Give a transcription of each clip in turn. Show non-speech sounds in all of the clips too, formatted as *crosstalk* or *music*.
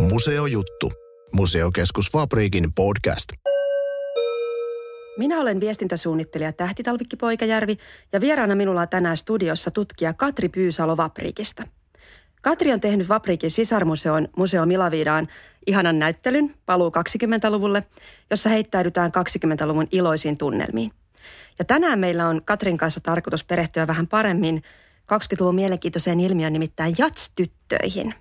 Museojuttu. Museokeskus Fabriikin podcast. Minä olen viestintäsuunnittelija Tähti Talvikki Poikajärvi ja vieraana minulla on tänään studiossa tutkija Katri Pyysalo Vapriikista. Katri on tehnyt Vapriikin sisarmuseon Museo Milavidaan ihanan näyttelyn Paluu 20-luvulle, jossa heittäydytään 20-luvun iloisiin tunnelmiin. Ja tänään meillä on Katrin kanssa tarkoitus perehtyä vähän paremmin 20-luvun mielenkiintoiseen ilmiön nimittäin jatstyttöihin.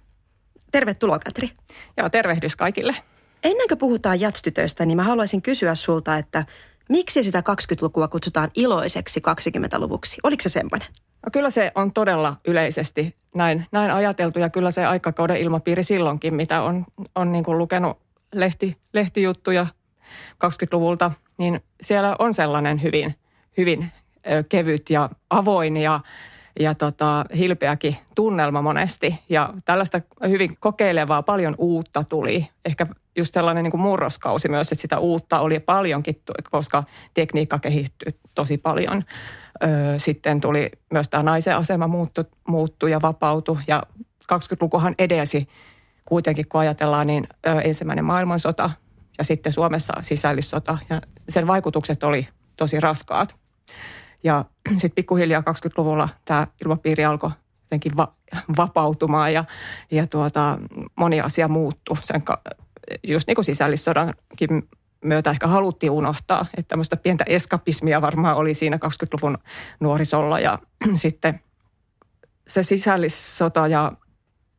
Tervetuloa Katri. Joo, tervehdys kaikille. Ennen kuin puhutaan jatstytöistä, niin mä haluaisin kysyä sulta, että miksi sitä 20-lukua kutsutaan iloiseksi 20-luvuksi? Oliko se semmoinen? No kyllä se on todella yleisesti näin, näin ajateltu ja kyllä se aikakauden ilmapiiri silloinkin, mitä on, on niin kuin lukenut lehti, lehtijuttuja 20-luvulta, niin siellä on sellainen hyvin, hyvin kevyt ja avoin ja, ja tota, hilpeäkin tunnelma monesti. Ja tällaista hyvin kokeilevaa, paljon uutta tuli. Ehkä just sellainen niin kuin murroskausi myös, että sitä uutta oli paljonkin, koska tekniikka kehittyi tosi paljon. Öö, sitten tuli myös tämä naisen asema muuttu, muuttu ja vapautui ja 20-lukuhan edelsi kuitenkin, kun ajatellaan, niin ö, ensimmäinen maailmansota ja sitten Suomessa sisällissota ja sen vaikutukset oli tosi raskaat. Ja sitten pikkuhiljaa 20-luvulla tämä ilmapiiri alkoi jotenkin va- vapautumaan ja, ja tuota, moni asia muuttui. Sen ka- just niin kuin sisällissodankin myötä ehkä haluttiin unohtaa, että tämmöistä pientä eskapismia varmaan oli siinä 20-luvun nuorisolla ja *clears throat* sitten se sisällissota ja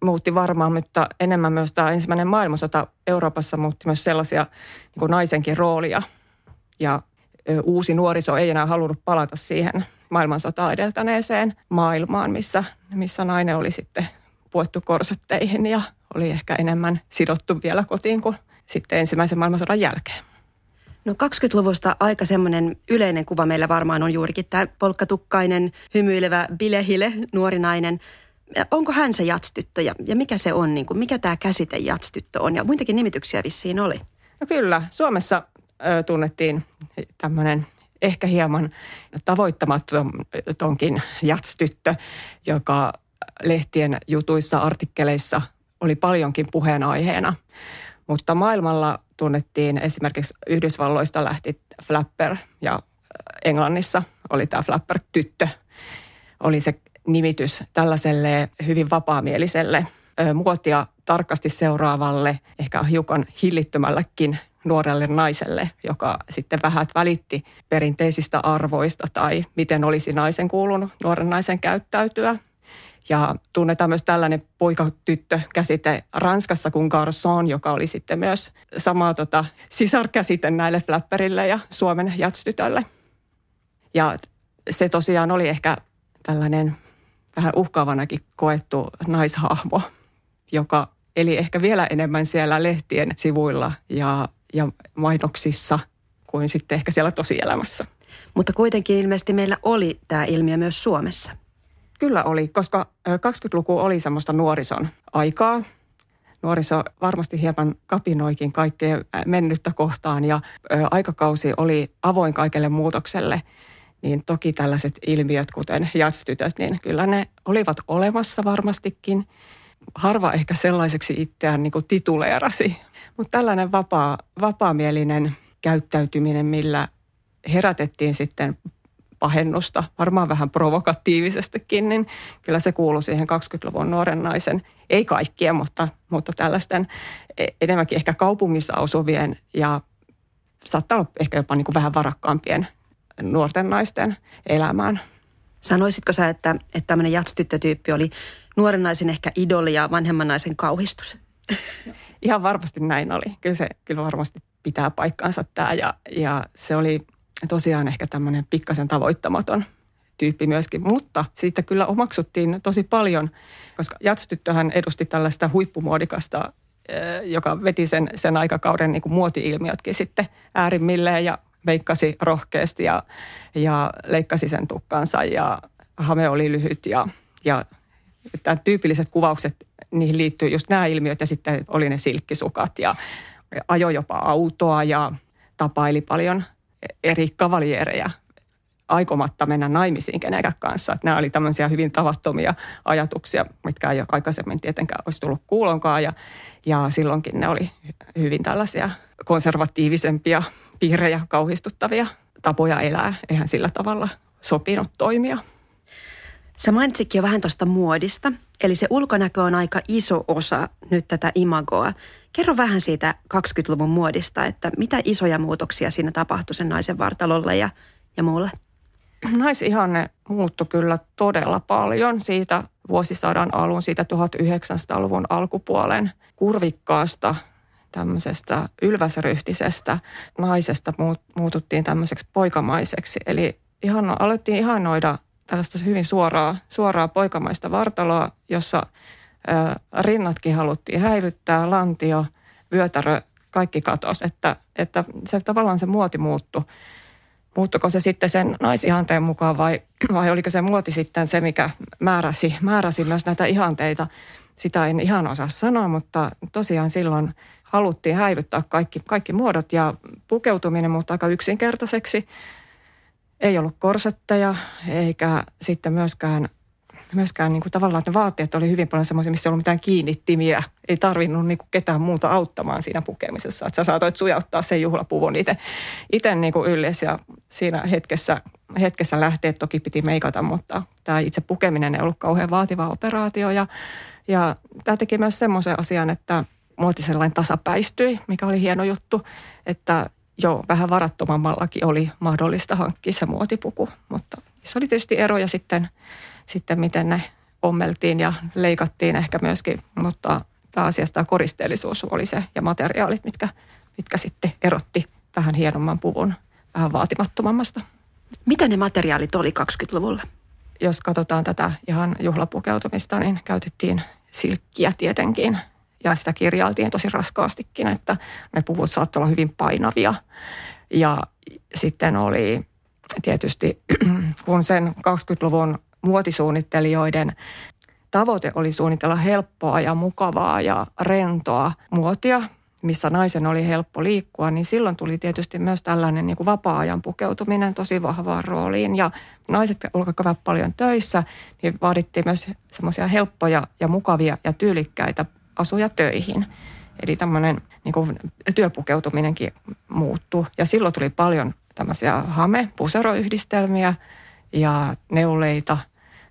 muutti varmaan, mutta enemmän myös tämä ensimmäinen maailmansota Euroopassa muutti myös sellaisia niin kuin naisenkin roolia ja uusi nuoriso ei enää halunnut palata siihen maailmansotaa edeltäneeseen maailmaan, missä, missä nainen oli sitten puettu korsetteihin ja oli ehkä enemmän sidottu vielä kotiin kuin sitten ensimmäisen maailmansodan jälkeen. No 20-luvusta aika semmoinen yleinen kuva meillä varmaan on juurikin tämä polkkatukkainen, hymyilevä bilehile, nuori nainen. Onko hän se jatstyttö ja, ja mikä se on, niin kuin, mikä tämä käsite jatstyttö on? Ja muitakin nimityksiä vissiin oli. No kyllä, Suomessa ö, tunnettiin tämmöinen ehkä hieman tavoittamatonkin jatstyttö, joka lehtien jutuissa, artikkeleissa oli paljonkin puheenaiheena. Mutta maailmalla tunnettiin esimerkiksi Yhdysvalloista lähti Flapper ja Englannissa oli tämä Flapper-tyttö. Oli se nimitys tällaiselle hyvin vapaamieliselle, muotia tarkasti seuraavalle, ehkä hiukan hillittömällekin nuorelle naiselle, joka sitten vähät välitti perinteisistä arvoista tai miten olisi naisen kuulunut nuoren naisen käyttäytyä. Ja tunnetaan myös tällainen poikatyttö-käsite Ranskassa kuin garçon, joka oli sitten myös sama tota, sisarkäsite näille flapperille ja Suomen jatstytölle. Ja se tosiaan oli ehkä tällainen vähän uhkaavanakin koettu naishahmo, joka eli ehkä vielä enemmän siellä lehtien sivuilla ja, ja mainoksissa kuin sitten ehkä siellä tosielämässä. Mutta kuitenkin ilmeisesti meillä oli tämä ilmiö myös Suomessa. Kyllä oli, koska 20-luku oli semmoista nuorison aikaa. Nuoriso varmasti hieman kapinoikin kaikkea mennyttä kohtaan ja aikakausi oli avoin kaikelle muutokselle. Niin toki tällaiset ilmiöt, kuten jatstytöt, niin kyllä ne olivat olemassa varmastikin. Harva ehkä sellaiseksi itseään niin kuin tituleerasi. Mutta tällainen vapaa, vapaamielinen käyttäytyminen, millä herätettiin sitten pahennusta, varmaan vähän provokatiivisestikin, niin kyllä se kuuluu siihen 20-luvun nuoren naisen, ei kaikkien, mutta, mutta tällaisten e, enemmänkin ehkä kaupungissa asuvien ja saattaa olla ehkä jopa niin kuin vähän varakkaampien nuorten naisten elämään. Sanoisitko sä, että, että tämmöinen jatstyttötyyppi oli nuoren naisen ehkä idoli ja vanhemman naisen kauhistus? *laughs* Ihan varmasti näin oli. Kyllä se kyllä varmasti pitää paikkaansa tämä ja, ja se oli tosiaan ehkä tämmöinen pikkasen tavoittamaton tyyppi myöskin, mutta siitä kyllä omaksuttiin tosi paljon, koska jatstyttöhän edusti tällaista huippumuodikasta joka veti sen, sen aikakauden niin kuin muoti-ilmiötkin sitten äärimmilleen ja veikkasi rohkeasti ja, ja leikkasi sen tukkansa ja hame oli lyhyt ja, ja tämän tyypilliset kuvaukset, niihin liittyy just nämä ilmiöt ja sitten oli ne silkkisukat ja ajo jopa autoa ja tapaili paljon eri kavaliereja aikomatta mennä naimisiin kenenkään kanssa. Että nämä oli tämmöisiä hyvin tavattomia ajatuksia, mitkä ei aikaisemmin tietenkään olisi tullut kuulonkaan. Ja, ja silloinkin ne oli hyvin tällaisia konservatiivisempia piirejä, kauhistuttavia tapoja elää. Eihän sillä tavalla sopinut toimia. Sä mainitsitkin jo vähän tuosta muodista, eli se ulkonäkö on aika iso osa nyt tätä imagoa. Kerro vähän siitä 20-luvun muodista, että mitä isoja muutoksia siinä tapahtui sen naisen vartalolle ja, ja muulle? Naisihanne muuttui kyllä todella paljon siitä vuosisadan alun, siitä 1900-luvun alkupuolen kurvikkaasta tämmöisestä ylväsryhtisestä naisesta muututtiin tämmöiseksi poikamaiseksi. Eli ihan, alettiin ihannoida tällaista hyvin suoraa, suoraa poikamaista vartaloa, jossa rinnatkin haluttiin häivyttää, lantio, vyötärö, kaikki katosi, että, että se tavallaan se muoti muuttui. Muuttuko se sitten sen naisihanteen mukaan vai, vai oliko se muoti sitten se, mikä määräsi, määräsi myös näitä ihanteita? Sitä en ihan osaa sanoa, mutta tosiaan silloin haluttiin häivyttää kaikki, kaikki muodot ja pukeutuminen mutta aika yksinkertaiseksi – ei ollut korsetteja eikä sitten myöskään, myöskään niin kuin tavallaan, että ne vaatteet oli hyvin paljon semmoisia, missä ei ollut mitään kiinnittimiä. Ei tarvinnut niin kuin ketään muuta auttamaan siinä pukemisessa. Että sä saatoit sujauttaa sen juhlapuvun itse, niin kuin yllesi ja siinä hetkessä, hetkessä lähteä toki piti meikata, mutta tämä itse pukeminen ei ollut kauhean vaativa operaatio. Ja, ja tämä teki myös semmoisen asian, että muoti sellainen tasapäistyi, mikä oli hieno juttu, että jo vähän varattomammallakin oli mahdollista hankkia se muotipuku, mutta se oli tietysti eroja sitten, sitten miten ne ommeltiin ja leikattiin ehkä myöskin, mutta pääasiassa tämä koristeellisuus oli se ja materiaalit, mitkä, mitkä sitten erotti vähän hienomman puvun vähän vaatimattomammasta. Mitä ne materiaalit oli 20-luvulla? Jos katsotaan tätä ihan juhlapukeutumista, niin käytettiin silkkiä tietenkin ja sitä kirjailtiin tosi raskaastikin, että ne puvut saattoi olla hyvin painavia. Ja sitten oli tietysti, *clears throat* kun sen 20-luvun muotisuunnittelijoiden tavoite oli suunnitella helppoa ja mukavaa ja rentoa muotia, missä naisen oli helppo liikkua, niin silloin tuli tietysti myös tällainen niin kuin vapaa-ajan pukeutuminen tosi vahvaan rooliin. Ja naiset olivat paljon töissä, niin vaadittiin myös semmoisia helppoja ja mukavia ja tyylikkäitä asuja töihin. Eli tämmöinen niin kuin työpukeutuminenkin muuttui. Ja silloin tuli paljon tämmöisiä hame, puseroyhdistelmiä ja neuleita.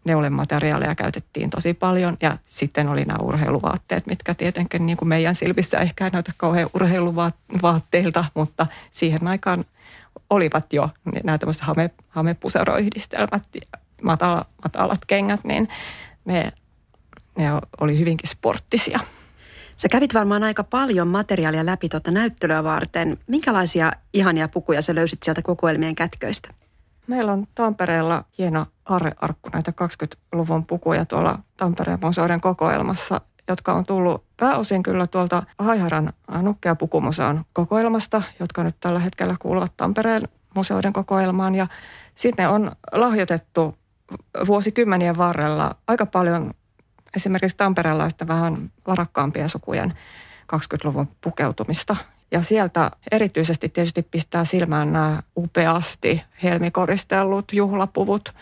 Neulemateriaaleja käytettiin tosi paljon ja sitten oli nämä urheiluvaatteet, mitkä tietenkin niin kuin meidän silmissä ehkä ei näytä kauhean urheiluvaatteilta, mutta siihen aikaan olivat jo nämä tämmöiset hame, hamepuseroyhdistelmät, matala, matalat kengät, niin ne, ne oli hyvinkin sporttisia. Sä kävit varmaan aika paljon materiaalia läpi tuota näyttelyä varten. Minkälaisia ihania pukuja sä löysit sieltä kokoelmien kätköistä? Meillä on Tampereella hieno arrearkku näitä 20-luvun pukuja tuolla Tampereen museoiden kokoelmassa, jotka on tullut pääosin kyllä tuolta Haiharan nukkea pukumuseon kokoelmasta, jotka nyt tällä hetkellä kuuluvat Tampereen museoiden kokoelmaan. Ja sinne on lahjoitettu vuosikymmenien varrella aika paljon esimerkiksi tamperelaista vähän varakkaampien sukujen 20-luvun pukeutumista. Ja sieltä erityisesti tietysti pistää silmään nämä upeasti helmikoristellut juhlapuvut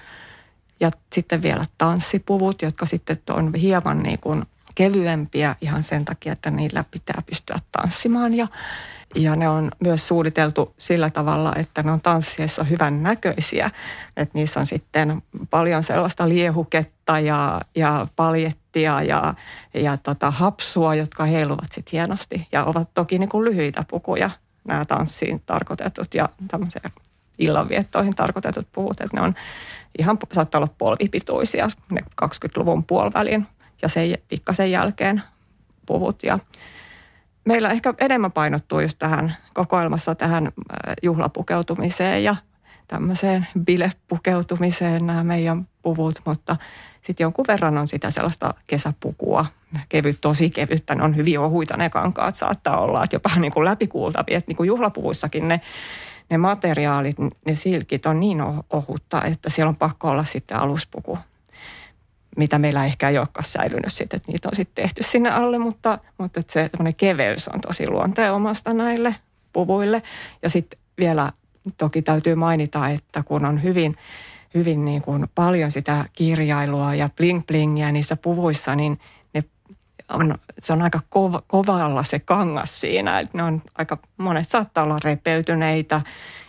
ja sitten vielä tanssipuvut, jotka sitten on hieman niin kuin kevyempiä ihan sen takia, että niillä pitää pystyä tanssimaan. Ja, ja ne on myös suunniteltu sillä tavalla, että ne on tanssiessa hyvän näköisiä. Että niissä on sitten paljon sellaista liehuketta ja, ja paljettia ja, ja tota hapsua, jotka heiluvat sitten hienosti. Ja ovat toki niin kuin lyhyitä pukuja, nämä tanssiin tarkoitetut ja tämmöisiä illanviettoihin tarkoitetut puvut. Että ne on ihan, saattaa olla polvipituisia, ne 20-luvun puolivälin ja sen pikkasen jälkeen puvut. Ja meillä ehkä enemmän painottuu just tähän kokoelmassa tähän äh, juhlapukeutumiseen ja tämmöiseen bilepukeutumiseen nämä meidän puvut, mutta sitten jonkun verran on sitä sellaista kesäpukua, kevyt, tosi kevyttä, ne on hyvin ohuita ne kankaat, saattaa olla, että jopa *laughs* niin kuin läpikuultavia, että niin kuin juhlapuvuissakin ne, ne materiaalit, ne silkit on niin ohutta, että siellä on pakko olla sitten aluspuku mitä meillä ehkä ei olekaan säilynyt sitten, että niitä on sitten tehty sinne alle, mutta, mutta että se keveys on tosi luonteomasta näille puvuille. Ja sitten vielä toki täytyy mainita, että kun on hyvin, hyvin niin kuin paljon sitä kirjailua ja bling-blingiä niissä puvuissa, niin ne on, se on aika kova, kovalla se kangas siinä. Että ne on aika, monet saattaa olla repeytyneitä,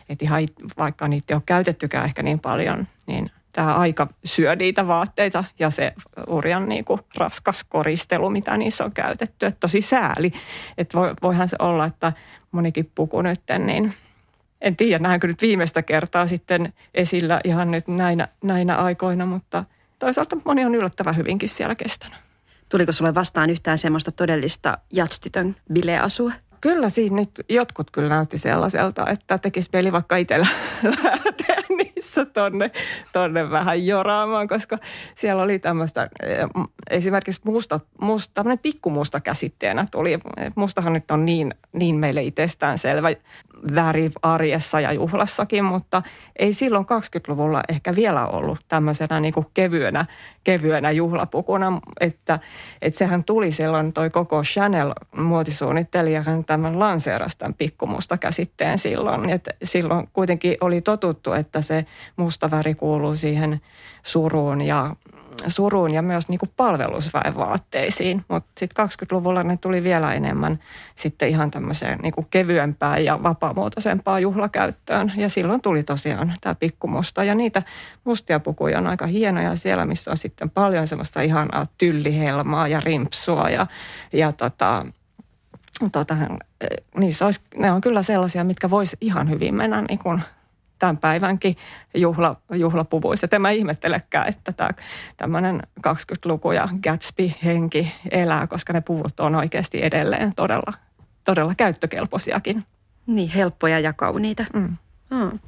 että ihan vaikka niitä ei ole käytettykään ehkä niin paljon, niin tämä aika syö niitä vaatteita ja se urjan niin kuin raskas koristelu, mitä niissä on käytetty. Että tosi sääli. Että voihan se olla, että monikin puku nyt, niin en tiedä, nähdäänkö nyt viimeistä kertaa sitten esillä ihan nyt näinä, näinä aikoina, mutta toisaalta moni on yllättävän hyvinkin siellä kestänyt. Tuliko sulle vastaan yhtään semmoista todellista jatstytön bileasua? Kyllä siinä nyt jotkut kyllä näytti sellaiselta, että tekisi peli vaikka itsellä *laughs* lähteä niissä tonne, tonne vähän joraamaan, koska siellä oli tämmöistä eh, esimerkiksi musta, musta tämmöinen pikkumusta käsitteenä tuli. Mustahan nyt on niin, niin meille itsestään selvä väri arjessa ja juhlassakin, mutta ei silloin 20-luvulla ehkä vielä ollut tämmöisenä niin kuin kevyenä, kevyenä juhlapukuna, että, että sehän tuli silloin toi koko Chanel muotisuunnittelija, hän tämän lanseerasi tämän pikkumusta käsitteen silloin, että silloin kuitenkin oli totuttu, että se musta väri kuuluu siihen suruun ja suruun ja myös niin kuin palvelusväenvaatteisiin, mutta sitten 20-luvulla ne tuli vielä enemmän sitten ihan tämmöiseen niin kuin kevyempään ja vapaamuotoisempaan juhlakäyttöön. Ja silloin tuli tosiaan tämä pikkumusta ja niitä mustia pukuja on aika hienoja siellä, missä on sitten paljon semmoista ihanaa tyllihelmaa ja rimpsua ja, ja tota, tota, niissä olisi, ne on kyllä sellaisia, mitkä voisi ihan hyvin mennä niin kuin tämän päivänkin juhla, juhlapuvuissa. En mä ihmettelekään, että tämä tämmöinen 20-luku ja Gatsby-henki elää, koska ne puvut on oikeasti edelleen todella, todella käyttökelpoisiakin. Niin, helppoja ja kauniita. Mm. Mm.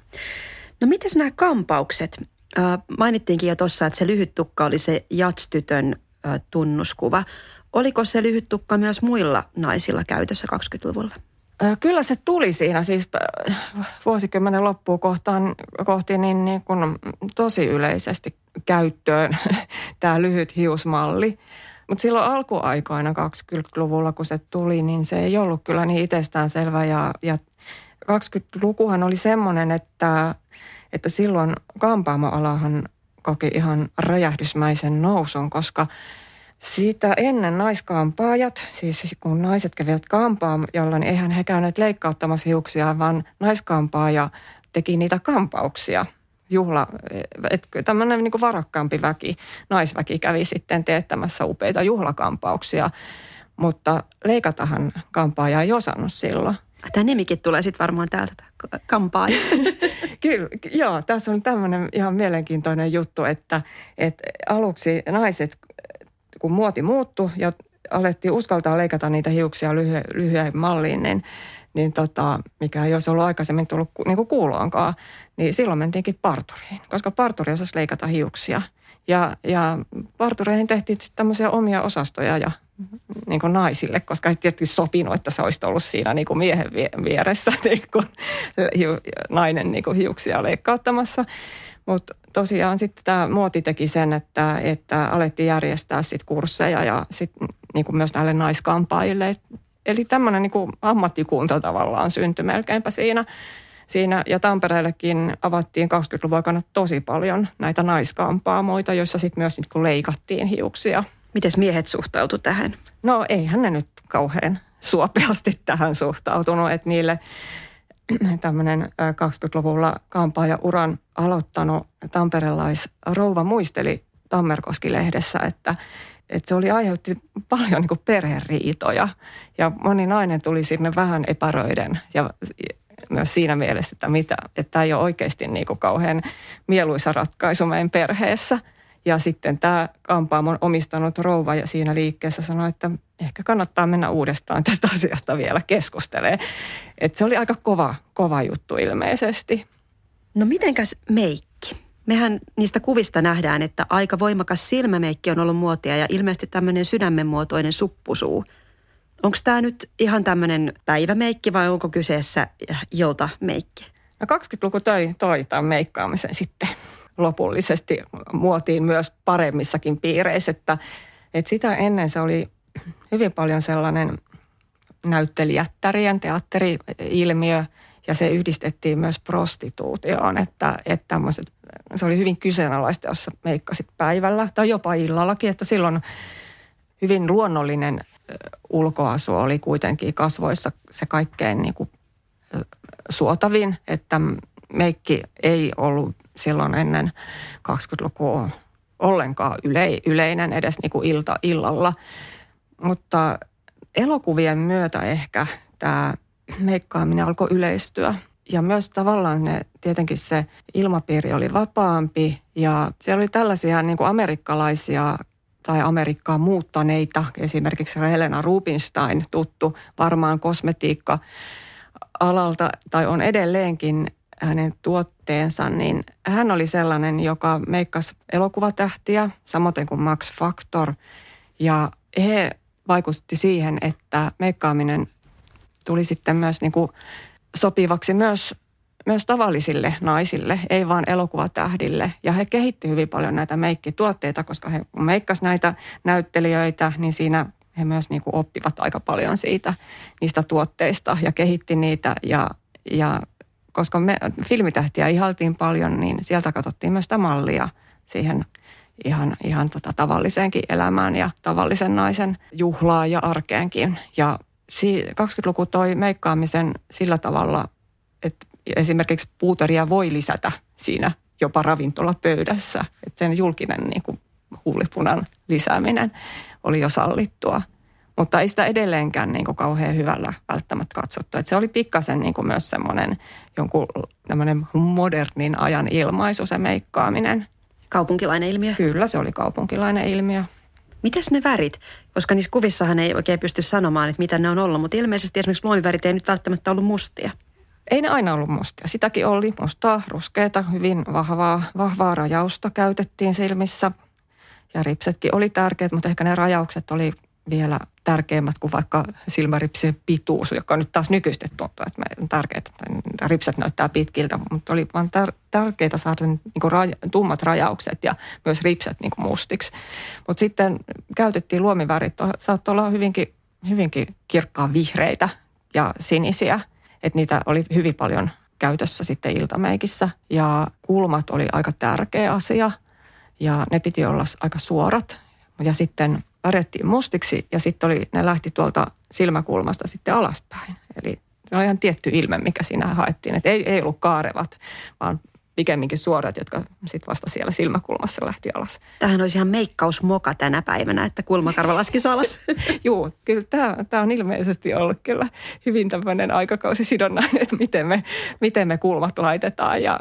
No mitäs nämä kampaukset? Äh, mainittiinkin jo tuossa, että se lyhyt tukka oli se jatstytön äh, tunnuskuva. Oliko se lyhyt tukka myös muilla naisilla käytössä 20-luvulla? Kyllä se tuli siinä siis vuosikymmenen loppuun kohtaan, kohti niin, niin kuin tosi yleisesti käyttöön *laughs* tämä lyhyt hiusmalli. Mutta silloin alkuaikoina 20-luvulla, kun se tuli, niin se ei ollut kyllä niin itsestäänselvä. Ja, ja 20-lukuhan oli semmoinen, että, että silloin kampaamoalahan koki ihan räjähdysmäisen nousun, koska – siitä ennen naiskaampaajat, siis kun naiset kävivät kampaan, jolloin eihän he käyneet leikkauttamassa hiuksia, vaan naiskaampaaja teki niitä kampauksia. Juhla, että tämmöinen niin varakkaampi väki, naisväki kävi sitten teettämässä upeita juhlakampauksia, mutta leikatahan kampaaja ei osannut silloin. Tämä nimikin tulee sitten varmaan täältä, kampaaja. *laughs* Kyllä, joo, tässä on tämmöinen ihan mielenkiintoinen juttu, että, että aluksi naiset kun muoti muuttui ja alettiin uskaltaa leikata niitä hiuksia lyhyen, lyhyen malliin, niin, niin tota, mikä ei olisi ollut aikaisemmin tullut niin kuin kuuloonkaan, niin silloin mentiinkin parturiin, koska parturi osasi leikata hiuksia. Ja, ja partureihin tehtiin tämmöisiä omia osastoja ja niin kuin naisille, koska ei tietysti sopinut, että sä olisit ollut siinä niin kuin miehen vieressä *laughs* niin kuin nainen niin kuin hiuksia leikkauttamassa. Mutta tosiaan sitten tämä muoti teki sen, että, että alettiin järjestää sit kursseja ja sit niin kuin myös näille naiskampaajille. Eli tämmöinen niin ammattikunta tavallaan syntyi melkeinpä siinä. siinä. Ja Tampereellekin avattiin 20-luvun aikana tosi paljon näitä naiskampaamoita, joissa sitten myös niin leikattiin hiuksia. Miten miehet suhtautu tähän? No eihän ne nyt kauhean suopeasti tähän suhtautunut, että niille *clears throat* tämmöinen 20-luvulla kampaaja uran aloittanut tamperelais rouva muisteli Tammerkoski-lehdessä, että, että se oli aiheutti paljon niin perheriitoja. Ja moni nainen tuli sinne vähän epäröiden ja myös siinä mielessä, että, mitä, että tämä ei ole oikeasti niin kuin kauhean mieluisa ratkaisu meidän perheessä – ja sitten tämä kampaamon omistanut rouva ja siinä liikkeessä sanoi, että ehkä kannattaa mennä uudestaan tästä *laughs* asiasta vielä keskustelee. Et se oli aika kova, kova juttu ilmeisesti. No mitenkäs meikki? Mehän niistä kuvista nähdään, että aika voimakas silmämeikki on ollut muotia ja ilmeisesti tämmöinen sydämenmuotoinen suppusuu. Onko tämä nyt ihan tämmöinen päivämeikki vai onko kyseessä iltameikki? No 20-luku toi, toi tämän meikkaamisen sitten lopullisesti muotiin myös paremmissakin piireissä, että, että sitä ennen se oli hyvin paljon sellainen näyttelijättärien teatteri-ilmiö ja se yhdistettiin myös prostituutioon, että, että tämmöiset, se oli hyvin kyseenalaista, jos meikkasit päivällä tai jopa illallakin, että silloin hyvin luonnollinen ulkoasu oli kuitenkin kasvoissa se kaikkein niin kuin suotavin, että meikki ei ollut silloin ennen 20-lukua ollenkaan yle, yleinen edes niin kuin ilta illalla. Mutta elokuvien myötä ehkä tämä meikkaaminen alkoi yleistyä. Ja myös tavallaan ne, tietenkin se ilmapiiri oli vapaampi ja siellä oli tällaisia niin kuin amerikkalaisia tai Amerikkaan muuttaneita, esimerkiksi Helena Rubinstein, tuttu varmaan kosmetiikka alalta tai on edelleenkin hänen tuotteensa, niin hän oli sellainen, joka meikkasi elokuvatähtiä, samoin kuin Max Factor. Ja he vaikutti siihen, että meikkaaminen tuli sitten myös niin kuin sopivaksi myös, myös tavallisille naisille, ei vaan elokuvatähdille. Ja he kehitti hyvin paljon näitä meikkituotteita, koska he meikkasivat näitä näyttelijöitä, niin siinä he myös niin kuin oppivat aika paljon siitä, niistä tuotteista ja kehitti niitä. Ja, ja koska me filmitähtiä ihaltiin paljon, niin sieltä katsottiin myös sitä mallia siihen ihan, ihan tota tavalliseenkin elämään ja tavallisen naisen juhlaa ja arkeenkin. Ja 20-luku toi meikkaamisen sillä tavalla, että esimerkiksi puuteria voi lisätä siinä jopa ravintolapöydässä. Että sen julkinen niin kuin huulipunan lisääminen oli jo sallittua. Mutta ei sitä edelleenkään niin kuin kauhean hyvällä välttämättä katsottu. Että se oli pikkasen niin kuin myös semmoinen jonkun modernin ajan ilmaisu se meikkaaminen. Kaupunkilainen ilmiö? Kyllä, se oli kaupunkilainen ilmiö. Mitäs ne värit? Koska niissä kuvissahan ei oikein pysty sanomaan, että mitä ne on ollut, mutta ilmeisesti esimerkiksi luomivärit ei nyt välttämättä ollut mustia. Ei ne aina ollut mustia. Sitäkin oli mustaa, ruskeata, hyvin vahvaa, vahvaa rajausta käytettiin silmissä. Ja ripsetkin oli tärkeät, mutta ehkä ne rajaukset oli vielä tärkeimmät kuin vaikka silmäripsien pituus, joka nyt taas nykyistä tuntuu, että on tärkeää, että ripset näyttää pitkiltä, mutta oli vaan tär- tärkeää saada niin kuin raj- tummat rajaukset ja myös ripset niin mustiksi. Mutta sitten käytettiin luomivärit, saattoi olla hyvinkin, hyvinkin kirkkaan vihreitä ja sinisiä, että niitä oli hyvin paljon käytössä sitten iltameikissä. Ja kulmat oli aika tärkeä asia ja ne piti olla aika suorat. Ja sitten värettiin mustiksi ja sitten oli, ne lähti tuolta silmäkulmasta sitten alaspäin. Eli se oli ihan tietty ilme, mikä siinä haettiin. Että ei, ei ollut kaarevat, vaan pikemminkin suorat, jotka sitten vasta siellä silmäkulmassa lähti alas. Tähän olisi ihan meikkausmoka tänä päivänä, että kulmakarva laski alas. *laughs* Joo, kyllä tämä, tämä on ilmeisesti ollut kyllä hyvin tämmöinen aikakausisidonnainen, että miten me, miten me kulmat laitetaan. Ja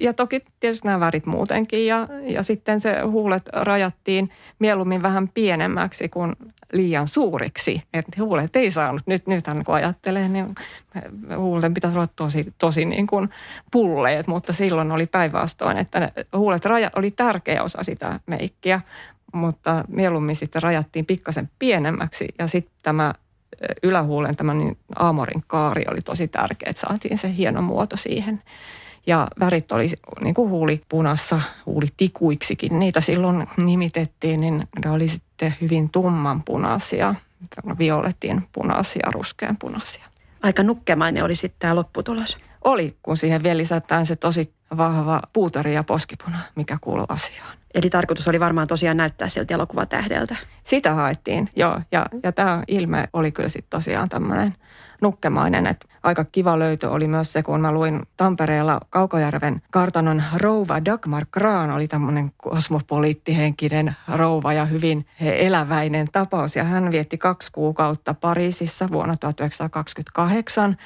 ja toki tietysti nämä värit muutenkin ja, ja sitten se huulet rajattiin mieluummin vähän pienemmäksi kuin liian suuriksi. Että huulet ei saanut, nyt, nythän kun ajattelee, niin huulten pitäisi olla tosi, tosi niin kuin pulleet, mutta silloin oli päinvastoin, että ne huulet raja, oli tärkeä osa sitä meikkiä, mutta mieluummin sitten rajattiin pikkasen pienemmäksi ja sitten tämä ylähuulen tämä niin aamorin kaari oli tosi tärkeä, että saatiin se hieno muoto siihen. Ja värit oli niin kuin huulipunassa, huulitikuiksikin niitä silloin nimitettiin, niin ne oli sitten hyvin tummanpunaisia, violetin punaisia, ruskean punaisia. Aika nukkemainen oli sitten tämä lopputulos. Oli, kun siihen vielä lisätään se tosi vahva puutari ja poskipuna, mikä kuuluu asiaan. Eli tarkoitus oli varmaan tosiaan näyttää siltä elokuvatähdeltä. Sitä haettiin, joo. Ja, ja tämä ilme oli kyllä sitten tosiaan tämmöinen nukkemainen. Et aika kiva löytö oli myös se, kun mä luin Tampereella Kaukojärven kartanon rouva Dagmar Kraan oli tämmöinen kosmopoliittihenkinen rouva ja hyvin eläväinen tapaus. Ja hän vietti kaksi kuukautta Pariisissa vuonna 1928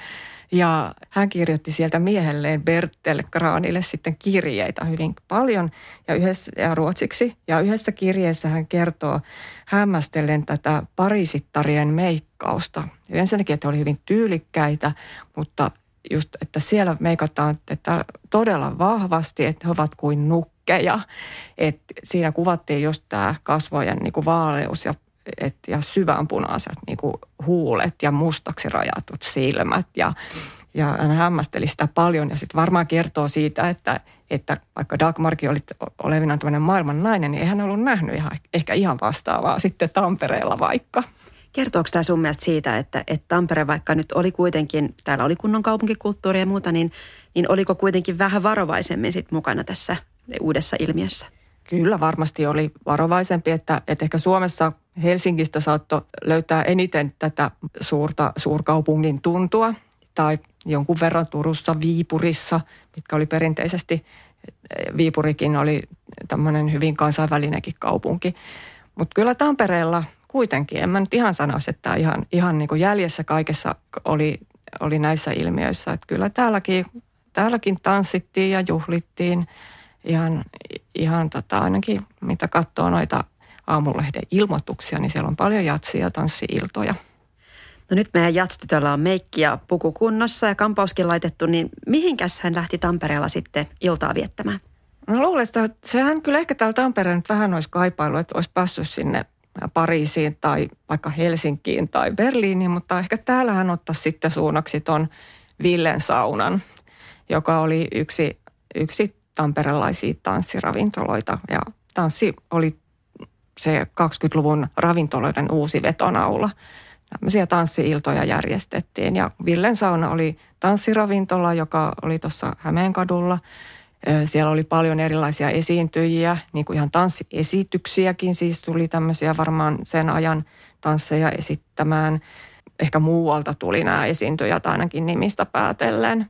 ja hän kirjoitti sieltä miehelleen Bertel Kraanille sitten kirjeitä hyvin paljon ja, yhdessä, ja ruotsiksi. Ja yhdessä kirjeessä hän kertoo hämmästellen tätä parisittarien meikkausta. Ja ensinnäkin, että oli hyvin tyylikkäitä, mutta just, että siellä meikataan että todella vahvasti, että he ovat kuin nukkeja. Et siinä kuvattiin just tämä kasvojen niin kuin vaaleus ja, et, ja syvänpunaiset niin kuin huulet ja mustaksi rajatut silmät ja ja hän hämmästeli sitä paljon ja sitten varmaan kertoo siitä, että, että vaikka Dagmarkin oli olevinaan tämmöinen maailman nainen, niin ei hän ollut nähnyt ihan, ehkä ihan vastaavaa sitten Tampereella vaikka. Kertooko tämä sun mielestä siitä, että, että Tampere vaikka nyt oli kuitenkin, täällä oli kunnon kaupunkikulttuuri ja muuta, niin, niin oliko kuitenkin vähän varovaisemmin sit mukana tässä uudessa ilmiössä? Kyllä varmasti oli varovaisempi, että, että ehkä Suomessa Helsingistä saattoi löytää eniten tätä suurta suurkaupungin tuntua tai jonkun verran Turussa, Viipurissa, mitkä oli perinteisesti, Viipurikin oli tämmöinen hyvin kansainvälinenkin kaupunki. Mutta kyllä Tampereella kuitenkin, en mä nyt ihan sanoisi, että ihan, ihan niin kuin jäljessä kaikessa oli, oli näissä ilmiöissä. Että kyllä täälläkin, täälläkin tanssittiin ja juhlittiin ihan, ihan tota, ainakin mitä katsoo noita aamulehden ilmoituksia, niin siellä on paljon jatsia ja tanssiiltoja. No nyt meidän jatstytöllä on meikki ja puku kunnossa ja kampauskin laitettu, niin mihinkäs hän lähti Tampereella sitten iltaa viettämään? No luulen, että sehän kyllä ehkä täällä Tampereen vähän olisi kaipailu, että olisi päässyt sinne Pariisiin tai vaikka Helsinkiin tai Berliiniin, mutta ehkä täällä hän ottaisi sitten suunnaksi tuon Villen saunan, joka oli yksi, yksi tamperelaisia tanssiravintoloita ja tanssi oli se 20-luvun ravintoloiden uusi vetonaula – tämmöisiä tanssiiltoja järjestettiin. Ja Villen sauna oli tanssiravintola, joka oli tuossa Hämeenkadulla. Siellä oli paljon erilaisia esiintyjiä, niin kuin ihan tanssiesityksiäkin, siis tuli tämmöisiä varmaan sen ajan tansseja esittämään. Ehkä muualta tuli nämä esiintyjät ainakin nimistä päätellen.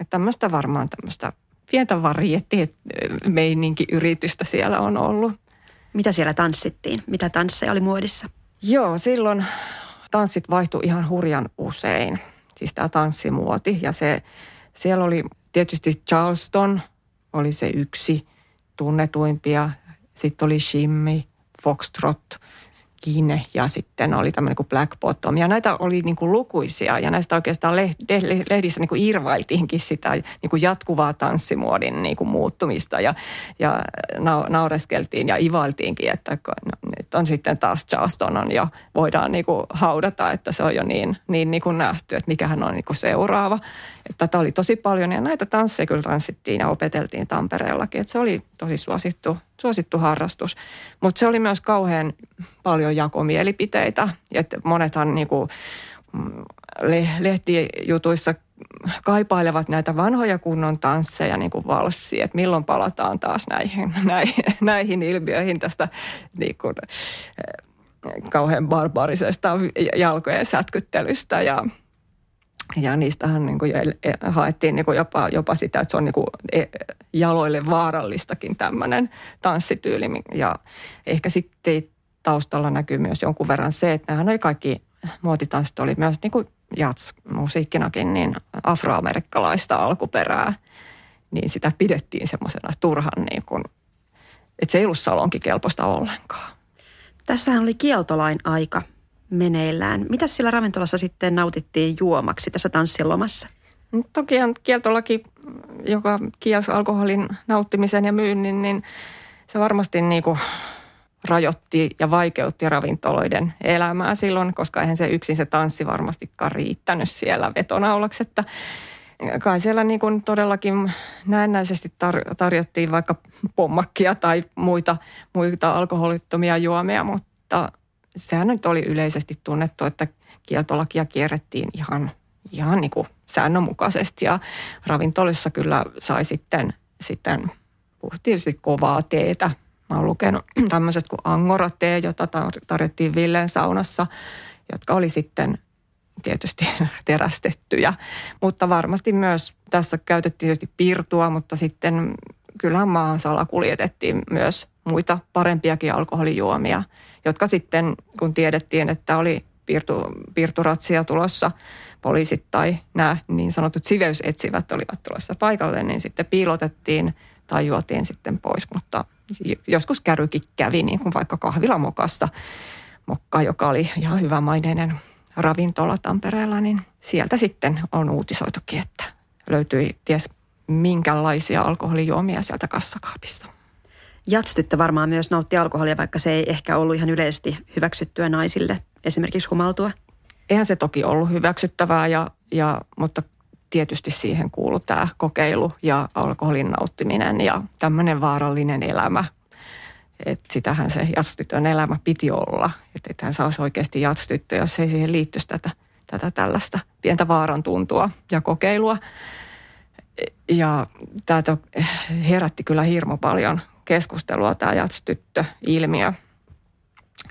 Että tämmöistä varmaan tämmöistä pientä varietti-meininki-yritystä siellä on ollut. Mitä siellä tanssittiin? Mitä tansseja oli muodissa? Joo, silloin tanssit vaihtui ihan hurjan usein. Siis tämä tanssimuoti ja se, siellä oli tietysti Charleston oli se yksi tunnetuimpia. Sitten oli Shimmy, Foxtrot, Kine ja sitten oli tämmöinen kuin Black Bottom. Ja näitä oli niin kuin lukuisia ja näistä oikeastaan lehdissä niin kuin irvailtiinkin sitä niin kuin jatkuvaa tanssimuodin niin kuin muuttumista ja, ja naureskeltiin ja ivailtiinkin, että no, nyt on sitten taas Charleston on jo, voidaan niin kuin haudata, että se on jo niin, niin, niin kuin nähty, että mikähän on niin kuin seuraava. Että tätä oli tosi paljon ja näitä tansseja kyllä tanssittiin ja opeteltiin Tampereellakin, että se oli tosi suosittu suosittu harrastus. Mutta se oli myös kauhean paljon jakomielipiteitä. Että monethan niin kuin, mm, lehtijutuissa kaipailevat näitä vanhoja kunnon tansseja, niin kuin valssi, että milloin palataan taas näihin, *laughs* näihin, näihin ilmiöihin tästä niin kuin, eh, kauhean barbaarisesta jalkojen sätkyttelystä ja ja niistähän niin kuin haettiin niin kuin jopa, jopa sitä, että se on niin kuin e, jaloille vaarallistakin tämmöinen tanssityyli. Ja ehkä sitten taustalla näkyy myös jonkun verran se, että nämä oli kaikki muotitanssit oli myös niin kuin jats-musiikkinakin niin afroamerikkalaista alkuperää. Niin sitä pidettiin semmoisena turhan niin kuin, että se ei ollut salonkikelpoista ollenkaan. Tässähän oli kieltolain aika meneillään. Mitä sillä ravintolassa sitten nautittiin juomaksi tässä tanssilomassa? No, toki kieltolaki, joka kielsi alkoholin nauttimisen ja myynnin, niin se varmasti niin kuin rajoitti ja vaikeutti ravintoloiden elämää silloin, koska eihän se yksin se tanssi varmastikaan riittänyt siellä vetonaulaksi, että kai siellä niin kuin todellakin näennäisesti tar- tarjottiin vaikka pommakkia tai muita, muita alkoholittomia juomia, mutta sehän nyt oli yleisesti tunnettu, että kieltolakia kierrettiin ihan, ihan niin kuin säännönmukaisesti ja ravintolissa kyllä sai sitten, sitten puhuttiin kovaa teetä. Mä oon lukenut *clears throat* tämmöiset kuin angora-tee, jota tarjottiin Villen saunassa, jotka oli sitten tietysti *laughs* terästettyjä. Mutta varmasti myös tässä käytettiin tietysti pirtua, mutta sitten kyllähän maahan salakuljetettiin myös muita parempiakin alkoholijuomia, jotka sitten, kun tiedettiin, että oli piirtu, piirturatsia tulossa, poliisit tai nämä niin sanotut siveysetsivät olivat tulossa paikalle, niin sitten piilotettiin tai juotiin sitten pois. Mutta joskus kärykin kävi, niin kuin vaikka kahvilamokassa, mokka, joka oli ihan hyvä maineinen ravintola Tampereella, niin sieltä sitten on uutisoitukin, että löytyi ties minkälaisia alkoholijuomia sieltä kassakaapista. Jatstyttö varmaan myös nautti alkoholia, vaikka se ei ehkä ollut ihan yleisesti hyväksyttyä naisille esimerkiksi humaltua. Eihän se toki ollut hyväksyttävää, ja, ja, mutta tietysti siihen kuuluu tämä kokeilu ja alkoholin nauttiminen ja tämmöinen vaarallinen elämä. Et sitähän se jatstytön elämä piti olla. Että et hän saisi oikeasti jatstyttö, jos ei siihen liittyisi tätä, tätä tällaista pientä vaaran tuntua ja kokeilua. Ja tämä herätti kyllä hirmo paljon keskustelua tämä jatstyttö-ilmiö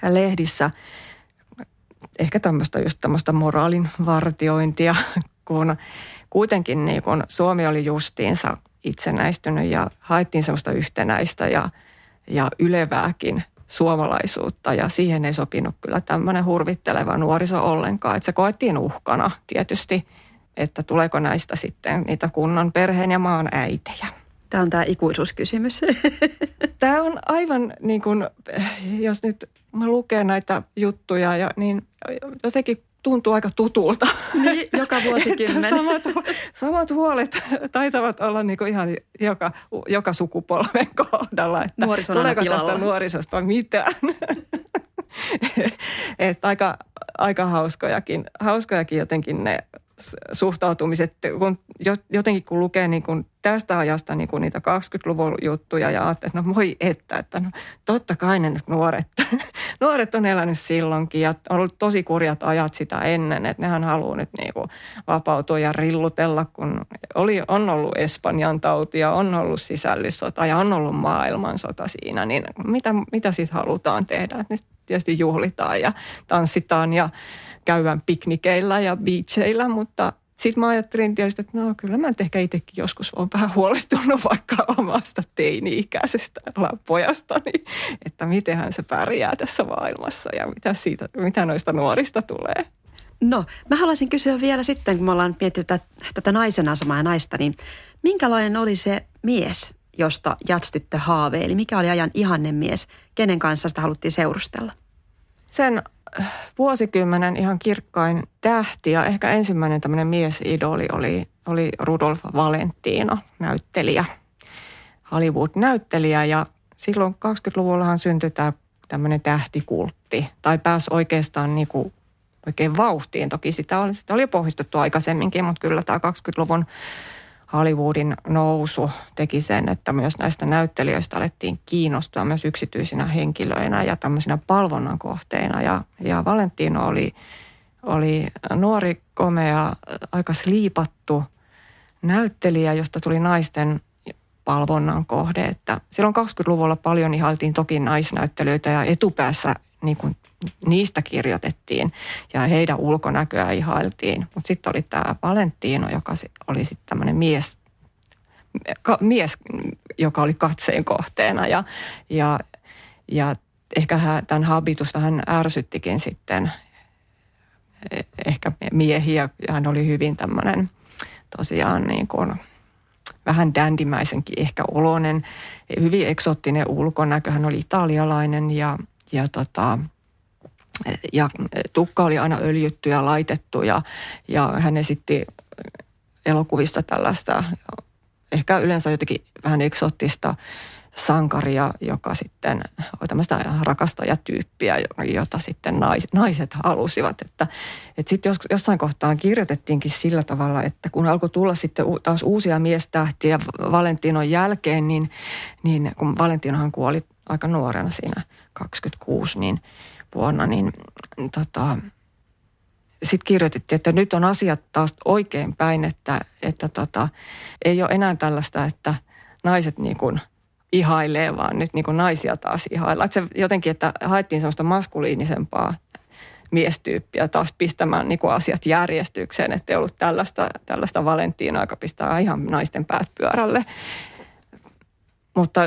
lehdissä. Ehkä tämmöistä just tämmöistä moraalin vartiointia, *laughs* kun kuitenkin niin kun Suomi oli justiinsa itsenäistynyt ja haettiin semmoista yhtenäistä ja, ja ylevääkin suomalaisuutta ja siihen ei sopinut kyllä tämmöinen hurvitteleva nuoriso ollenkaan. Että se koettiin uhkana tietysti, että tuleeko näistä sitten niitä kunnon perheen ja maan äitejä. Tämä on tämä ikuisuuskysymys. *laughs* Tämä on aivan niin kuin, jos nyt mä lukee näitä juttuja, ja, niin jotenkin tuntuu aika tutulta. Niin, joka *laughs* vuosikymmen. samat, samat huolet taitavat olla niin kuin ihan joka, joka sukupolven kohdalla. Että tuleeko tästä nuorisosta mitään? *laughs* että aika, aika hauskojakin, hauskojakin jotenkin ne suhtautumiset, kun jotenkin kun lukee niin kun tästä ajasta niin kun niitä 20-luvun juttuja ja ajattelee, että no voi että, että no, totta kai ne nyt nuoret, *laughs* nuoret on elänyt silloinkin ja on ollut tosi kurjat ajat sitä ennen, että nehän haluaa nyt niin kuin vapautua ja rillutella, kun oli, on ollut Espanjan tauti ja on ollut sisällissota ja on ollut maailmansota siinä, niin mitä, mitä sitten halutaan tehdä? Että tietysti juhlitaan ja tanssitaan ja käydään piknikeillä ja beacheillä, mutta sitten mä ajattelin tietysti, että no kyllä mä ehkä itsekin joskus on vähän huolestunut vaikka omasta teini-ikäisestä pojastani, että mitenhän se pärjää tässä maailmassa ja mitä, siitä, mitä noista nuorista tulee. No, mä haluaisin kysyä vielä sitten, kun me ollaan mietitty tätä, tätä naisen asemaa ja naista, niin minkälainen oli se mies, josta jatstyttö haaveili? Mikä oli ajan ihanne mies? Kenen kanssa sitä haluttiin seurustella? Sen vuosikymmenen ihan kirkkain tähti ja ehkä ensimmäinen tämmöinen miesidoli oli, oli Rudolf Valentino, näyttelijä, Hollywood-näyttelijä ja silloin 20-luvullahan syntyi tämä tämmöinen tähtikultti tai pääsi oikeastaan niin kuin oikein vauhtiin. Toki sitä oli, sitä oli pohjistettu aikaisemminkin, mutta kyllä tämä 20-luvun Hollywoodin nousu teki sen, että myös näistä näyttelijöistä alettiin kiinnostua myös yksityisinä henkilöinä ja tämmöisinä palvonnan kohteina. Ja, ja Valentino oli, oli nuori, komea, aika sliipattu näyttelijä, josta tuli naisten palvonnan kohde. Että silloin 20-luvulla paljon ihailtiin toki naisnäyttelyitä ja etupäässä niin kuin niistä kirjoitettiin ja heidän ulkonäköä ihailtiin. Mutta sitten oli tämä Valentino, joka oli sitten tämmöinen mies, mies, joka oli katseen kohteena ja, ja, ja ehkä tämän habitus vähän ärsyttikin sitten e, ehkä miehiä. Hän oli hyvin tämmöinen tosiaan niin kuin vähän dandimäisenkin ehkä oloinen, hyvin eksoottinen ulkonäkö. Hän oli italialainen ja, ja tota, ja tukka oli aina öljytty ja laitettu ja, ja hän esitti elokuvissa tällaista ehkä yleensä jotenkin vähän eksoottista sankaria, joka sitten oli tämmöistä rakastajatyyppiä, jota sitten nais, naiset halusivat. Että, että sitten jos, jossain kohtaa kirjoitettiinkin sillä tavalla, että kun alkoi tulla sitten taas uusia miestähtiä Valentinon jälkeen, niin, niin kun Valentinohan kuoli aika nuorena siinä 26, niin – vuonna, niin tota, sitten kirjoitettiin, että nyt on asiat taas oikein päin, että, että tota, ei ole enää tällaista, että naiset niin kuin ihailee, vaan nyt niin kuin naisia taas ihaillaan. Että se jotenkin, että haettiin sellaista maskuliinisempaa miestyyppiä taas pistämään niin kuin asiat järjestykseen, että ei ollut tällaista, tällaista Valentiinaa, joka pistää ihan naisten päät pyörälle. Mutta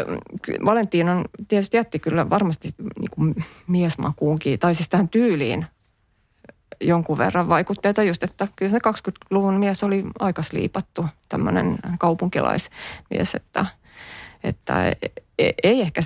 Valentinon tietysti jätti kyllä varmasti niin kuin miesmakuunkin, tai siis tähän tyyliin jonkun verran vaikutteita just, että kyllä se 20-luvun mies oli aika sliipattu, tämmöinen kaupunkilaismies, että, että e, e, ei ehkä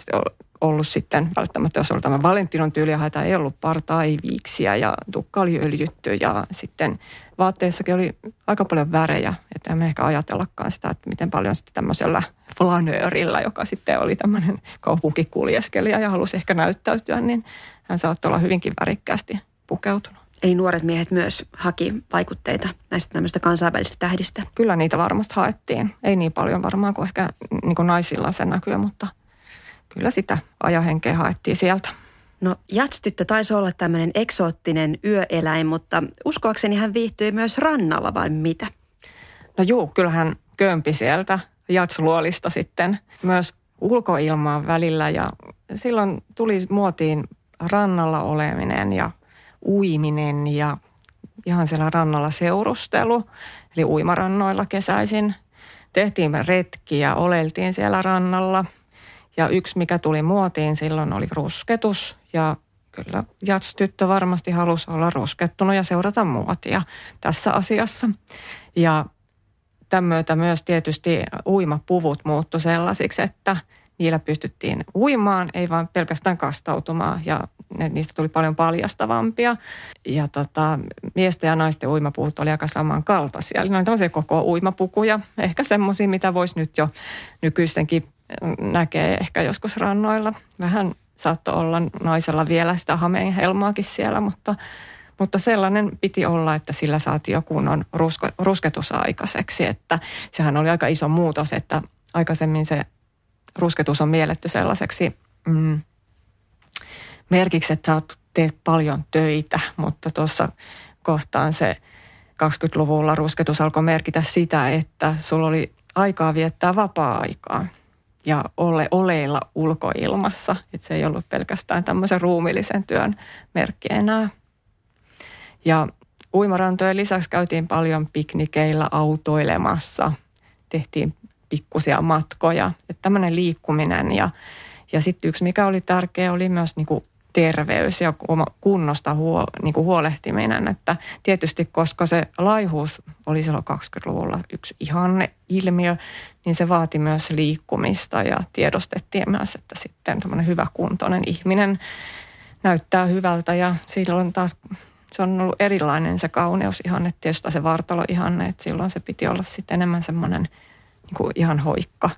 ollut sitten välttämättä, jos oli tämä Valentinon tyylihaita, ei ollut partaiviiksiä ja tukka oli öljytty ja sitten vaatteissakin oli aika paljon värejä, että emme ehkä ajatellakaan sitä, että miten paljon sitten tämmöisellä flanöörillä, joka sitten oli tämmöinen kaupunkikuljeskelija ja halusi ehkä näyttäytyä, niin hän saattoi olla hyvinkin värikkäästi pukeutunut. Eli nuoret miehet myös haki vaikutteita näistä tämmöistä kansainvälisistä tähdistä? Kyllä niitä varmasti haettiin. Ei niin paljon varmaan kuin ehkä niin kuin naisilla se näkyy, mutta kyllä sitä ajahenkeä haettiin sieltä. No Jats-tyttö taisi olla tämmöinen eksoottinen yöeläin, mutta uskoakseni hän viihtyi myös rannalla vai mitä? No juu, kyllähän kömpi sieltä Jats-luolista sitten myös ulkoilmaan välillä ja silloin tuli muotiin rannalla oleminen ja uiminen ja ihan siellä rannalla seurustelu, eli uimarannoilla kesäisin. Tehtiin retkiä, oleltiin siellä rannalla ja yksi mikä tuli muotiin silloin oli rusketus ja kyllä Jats-tyttö varmasti halusi olla ruskettunut ja seurata muotia tässä asiassa. Ja tämän myötä myös tietysti uimapuvut muuttu sellaisiksi, että niillä pystyttiin uimaan, ei vaan pelkästään kastautumaan ja ne, niistä tuli paljon paljastavampia. Ja tota, miesten ja naisten uimapuvut oli aika samankaltaisia. Eli ne oli tämmöisiä koko uimapukuja, ehkä semmoisia, mitä voisi nyt jo nykyistenkin näkee ehkä joskus rannoilla. Vähän saattoi olla naisella vielä sitä hameen helmaakin siellä, mutta, mutta sellainen piti olla, että sillä saatiin jo kunnon rusko, rusketus aikaiseksi. Että sehän oli aika iso muutos, että aikaisemmin se rusketus on mielletty sellaiseksi mm, merkiksi, että sä teet paljon töitä, mutta tuossa kohtaan se 20-luvulla rusketus alkoi merkitä sitä, että sulla oli aikaa viettää vapaa-aikaa ja ole oleilla ulkoilmassa. Että se ei ollut pelkästään tämmöisen ruumillisen työn merkki enää. Ja uimarantojen lisäksi käytiin paljon piknikeillä autoilemassa. Tehtiin pikkusia matkoja. Että tämmöinen liikkuminen ja, ja sitten yksi mikä oli tärkeä oli myös niin kuin terveys ja kunnosta huo, niin kuin huolehtiminen. Että tietysti koska se laihuus oli silloin 20-luvulla yksi ihanne ilmiö, niin se vaati myös liikkumista ja tiedostettiin myös, että sitten tämmöinen hyväkuntoinen ihminen näyttää hyvältä ja silloin taas se on ollut erilainen se kauneusihanne, tietysti se vartaloihanne, että silloin se piti olla sitten enemmän semmoinen niin kuin ihan hoikka.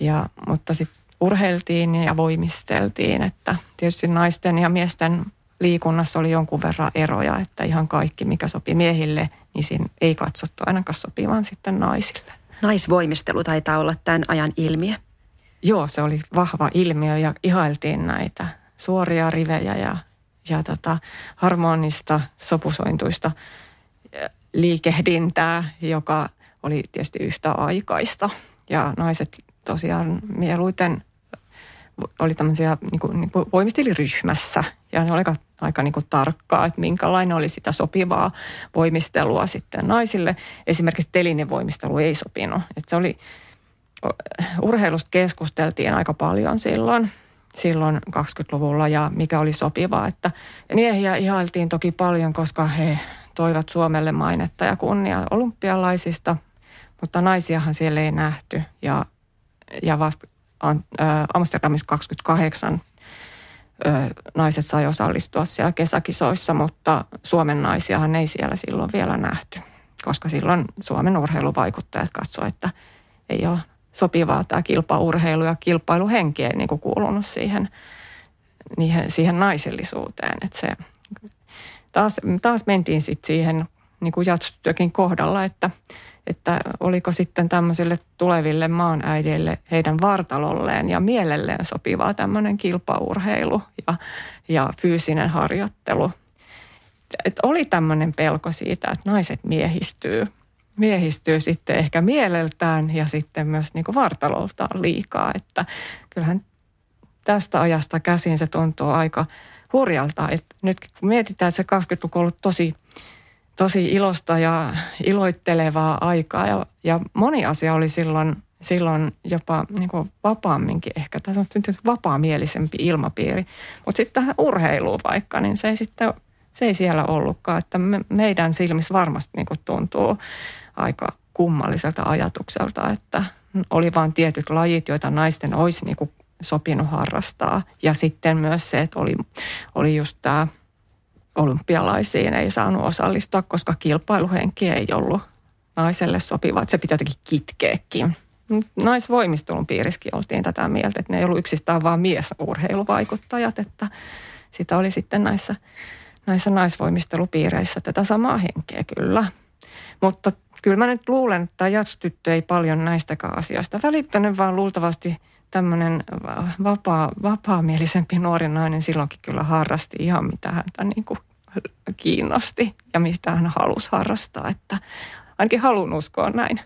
Ja, mutta sitten urheiltiin ja voimisteltiin, että tietysti naisten ja miesten liikunnassa oli jonkun verran eroja, että ihan kaikki, mikä sopi miehille, niin siinä ei katsottu ainakaan sopivan sitten naisille. Naisvoimistelu taitaa olla tämän ajan ilmiö. Joo, se oli vahva ilmiö ja ihailtiin näitä suoria rivejä ja, ja tota, harmonista, sopusointuista liikehdintää, joka oli tietysti yhtä aikaista. Ja naiset tosiaan mieluiten oli tämmöisiä niin kuin, niin kuin voimisteliryhmässä ja ne oli aika, aika niin kuin tarkkaa, että minkälainen oli sitä sopivaa voimistelua sitten naisille. Esimerkiksi telinen voimistelu ei sopinut. Että se oli, urheilusta keskusteltiin aika paljon silloin, silloin 20-luvulla ja mikä oli sopivaa, että miehiä ihailtiin toki paljon, koska he toivat Suomelle mainetta ja kunnia olympialaisista, mutta naisiahan siellä ei nähty ja, ja vasta Amsterdamissa 28 naiset sai osallistua siellä kesäkisoissa, mutta Suomen naisiahan ei siellä silloin vielä nähty, koska silloin Suomen urheiluvaikuttajat katsoivat, että ei ole sopivaa tämä kilpaurheilu ja kilpailuhenki ei niin kuin kuulunut siihen, siihen naisellisuuteen. Että se, taas, taas mentiin sitten siihen niin kuin kohdalla, että että oliko sitten tämmöisille tuleville maanäideille heidän vartalolleen ja mielelleen sopivaa tämmöinen kilpaurheilu ja, ja fyysinen harjoittelu. Et oli tämmöinen pelko siitä, että naiset miehistyy, miehistyy sitten ehkä mieleltään ja sitten myös niin kuin vartaloltaan liikaa. Että kyllähän tästä ajasta käsin se tuntuu aika hurjalta. että nyt kun mietitään, että se 20-luku on ollut tosi tosi ilosta ja iloittelevaa aikaa ja, ja moni asia oli silloin, silloin jopa niin kuin vapaamminkin ehkä, tässä on vapaamielisempi ilmapiiri. Mutta sitten tähän urheiluun vaikka, niin se ei sitten se ei siellä ollutkaan, että me, meidän silmissä varmasti niin kuin tuntuu aika kummalliselta ajatukselta, että oli vain tietyt lajit, joita naisten olisi niin kuin sopinut harrastaa. Ja sitten myös se, että oli, oli just tämä olympialaisiin ei saanut osallistua, koska kilpailuhenki ei ollut naiselle sopiva. Että se pitää jotenkin kitkeekin. Naisvoimistelun piirissäkin oltiin tätä mieltä, että ne ei ollut yksistään vain miesurheiluvaikuttajat, että sitä oli sitten näissä, näissä naisvoimistelupiireissä tätä samaa henkeä kyllä. Mutta kyllä mä nyt luulen, että tämä jatstyttö ei paljon näistäkään asioista välittänyt, vaan luultavasti tämmöinen vapaa, vapaamielisempi nuori nainen silloinkin kyllä harrasti ihan mitä häntä niin kuin kiinnosti ja mistä hän halusi harrastaa. Että ainakin halun uskoa näin.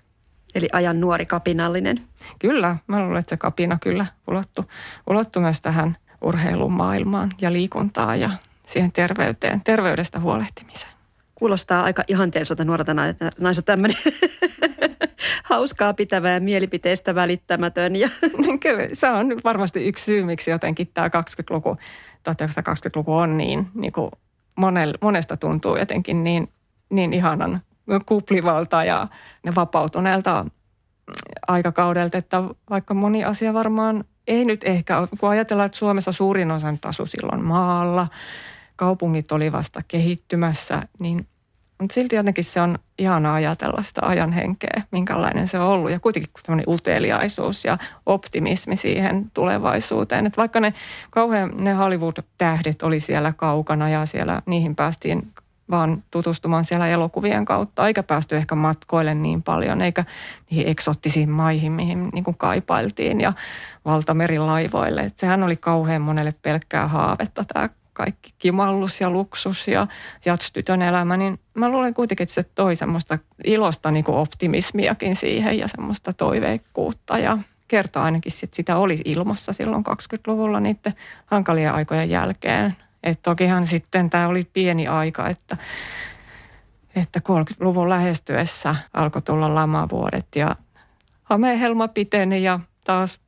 Eli ajan nuori kapinallinen. Kyllä, mä luulen, että se kapina kyllä ulottu, ulottu myös tähän urheilumaailmaan ja liikuntaan ja siihen terveyteen, terveydestä huolehtimiseen. Kuulostaa aika ihanteelliselta nuorta naiselta tämmöinen *laughs* hauskaa pitävä ja mielipiteestä välittämätön. Ja. *laughs* Kyllä, se on varmasti yksi syy, miksi jotenkin tämä 20-luku, 1920-luku on niin, niin kuin monesta tuntuu jotenkin niin, niin ihanan kuplivalta ja vapautuneelta aikakaudelta, että vaikka moni asia varmaan ei nyt ehkä, kun ajatellaan, että Suomessa suurin osa nyt asui silloin maalla, kaupungit oli vasta kehittymässä, niin mutta silti jotenkin se on ihana ajatella sitä ajan henkeä, minkälainen se on ollut. Ja kuitenkin tämmöinen uteliaisuus ja optimismi siihen tulevaisuuteen. Että vaikka ne kauhean ne Hollywood-tähdet oli siellä kaukana ja siellä niihin päästiin vaan tutustumaan siellä elokuvien kautta, eikä päästy ehkä matkoille niin paljon, eikä niihin eksottisiin maihin, mihin niin kuin kaipailtiin ja valtamerilaivoille. Et sehän oli kauhean monelle pelkkää haavetta tämä kaikki kimallus ja luksus ja jatstytön elämä, niin mä luulen kuitenkin, että se toi semmoista ilosta niin kuin optimismiakin siihen ja semmoista toiveikkuutta ja kertoo ainakin, että sitä oli ilmassa silloin 20-luvulla niiden hankalien aikojen jälkeen. Että tokihan sitten tämä oli pieni aika, että, että 30-luvun lähestyessä alkoi tulla lamavuodet ja hamehelma piteni ja taas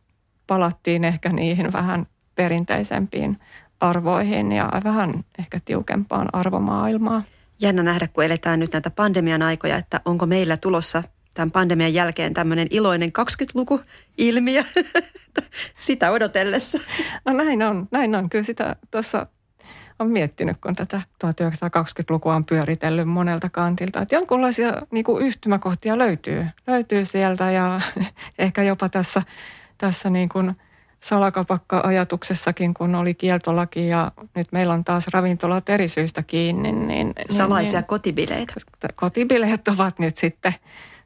palattiin ehkä niihin vähän perinteisempiin arvoihin ja vähän ehkä tiukempaan arvomaailmaan. Jännä nähdä, kun eletään nyt näitä pandemian aikoja, että onko meillä tulossa tämän pandemian jälkeen tämmöinen iloinen 20-luku-ilmiö *laughs* sitä odotellessa. No näin on, näin on. Kyllä sitä tuossa on miettinyt, kun tätä 1920-lukua on pyöritellyt monelta kantilta. Että jonkunlaisia niin kuin yhtymäkohtia löytyy, löytyy sieltä ja *laughs* ehkä jopa tässä, tässä niin kuin – salakapakka-ajatuksessakin, kun oli kieltolaki ja nyt meillä on taas ravintolat eri syistä kiinni. Niin, niin Salaisia niin, kotibileitä. Kotibileet ovat nyt sitten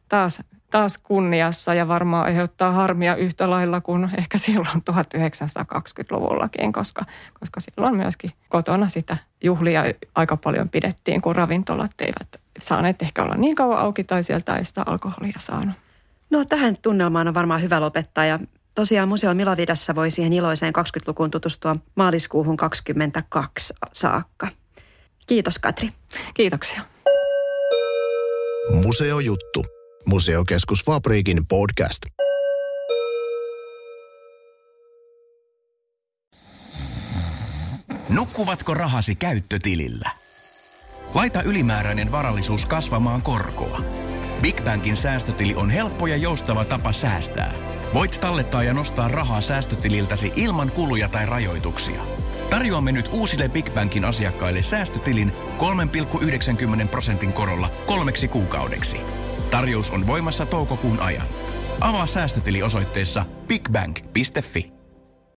taas, taas kunniassa ja varmaan aiheuttaa harmia yhtä lailla kuin ehkä silloin 1920-luvullakin, koska, koska silloin myöskin kotona sitä juhlia aika paljon pidettiin, kun ravintolat eivät saaneet ehkä olla niin kauan auki tai sieltä ei sitä alkoholia saanut. No tähän tunnelmaan on varmaan hyvä lopettaa ja Tosiaan Museo Milavidassa voi siihen iloiseen 20-lukuun tutustua maaliskuuhun 22 saakka. Kiitos Katri. Kiitoksia. Museojuttu. Museokeskus Fabriikin podcast. Nukkuvatko rahasi käyttötilillä? Laita ylimääräinen varallisuus kasvamaan korkoa. Big Bankin säästötili on helppo ja joustava tapa säästää – Voit tallettaa ja nostaa rahaa säästötililtäsi ilman kuluja tai rajoituksia. Tarjoamme nyt uusille Big Bankin asiakkaille säästötilin 3,90 prosentin korolla kolmeksi kuukaudeksi. Tarjous on voimassa toukokuun ajan. Avaa säästötili osoitteessa bigbank.fi.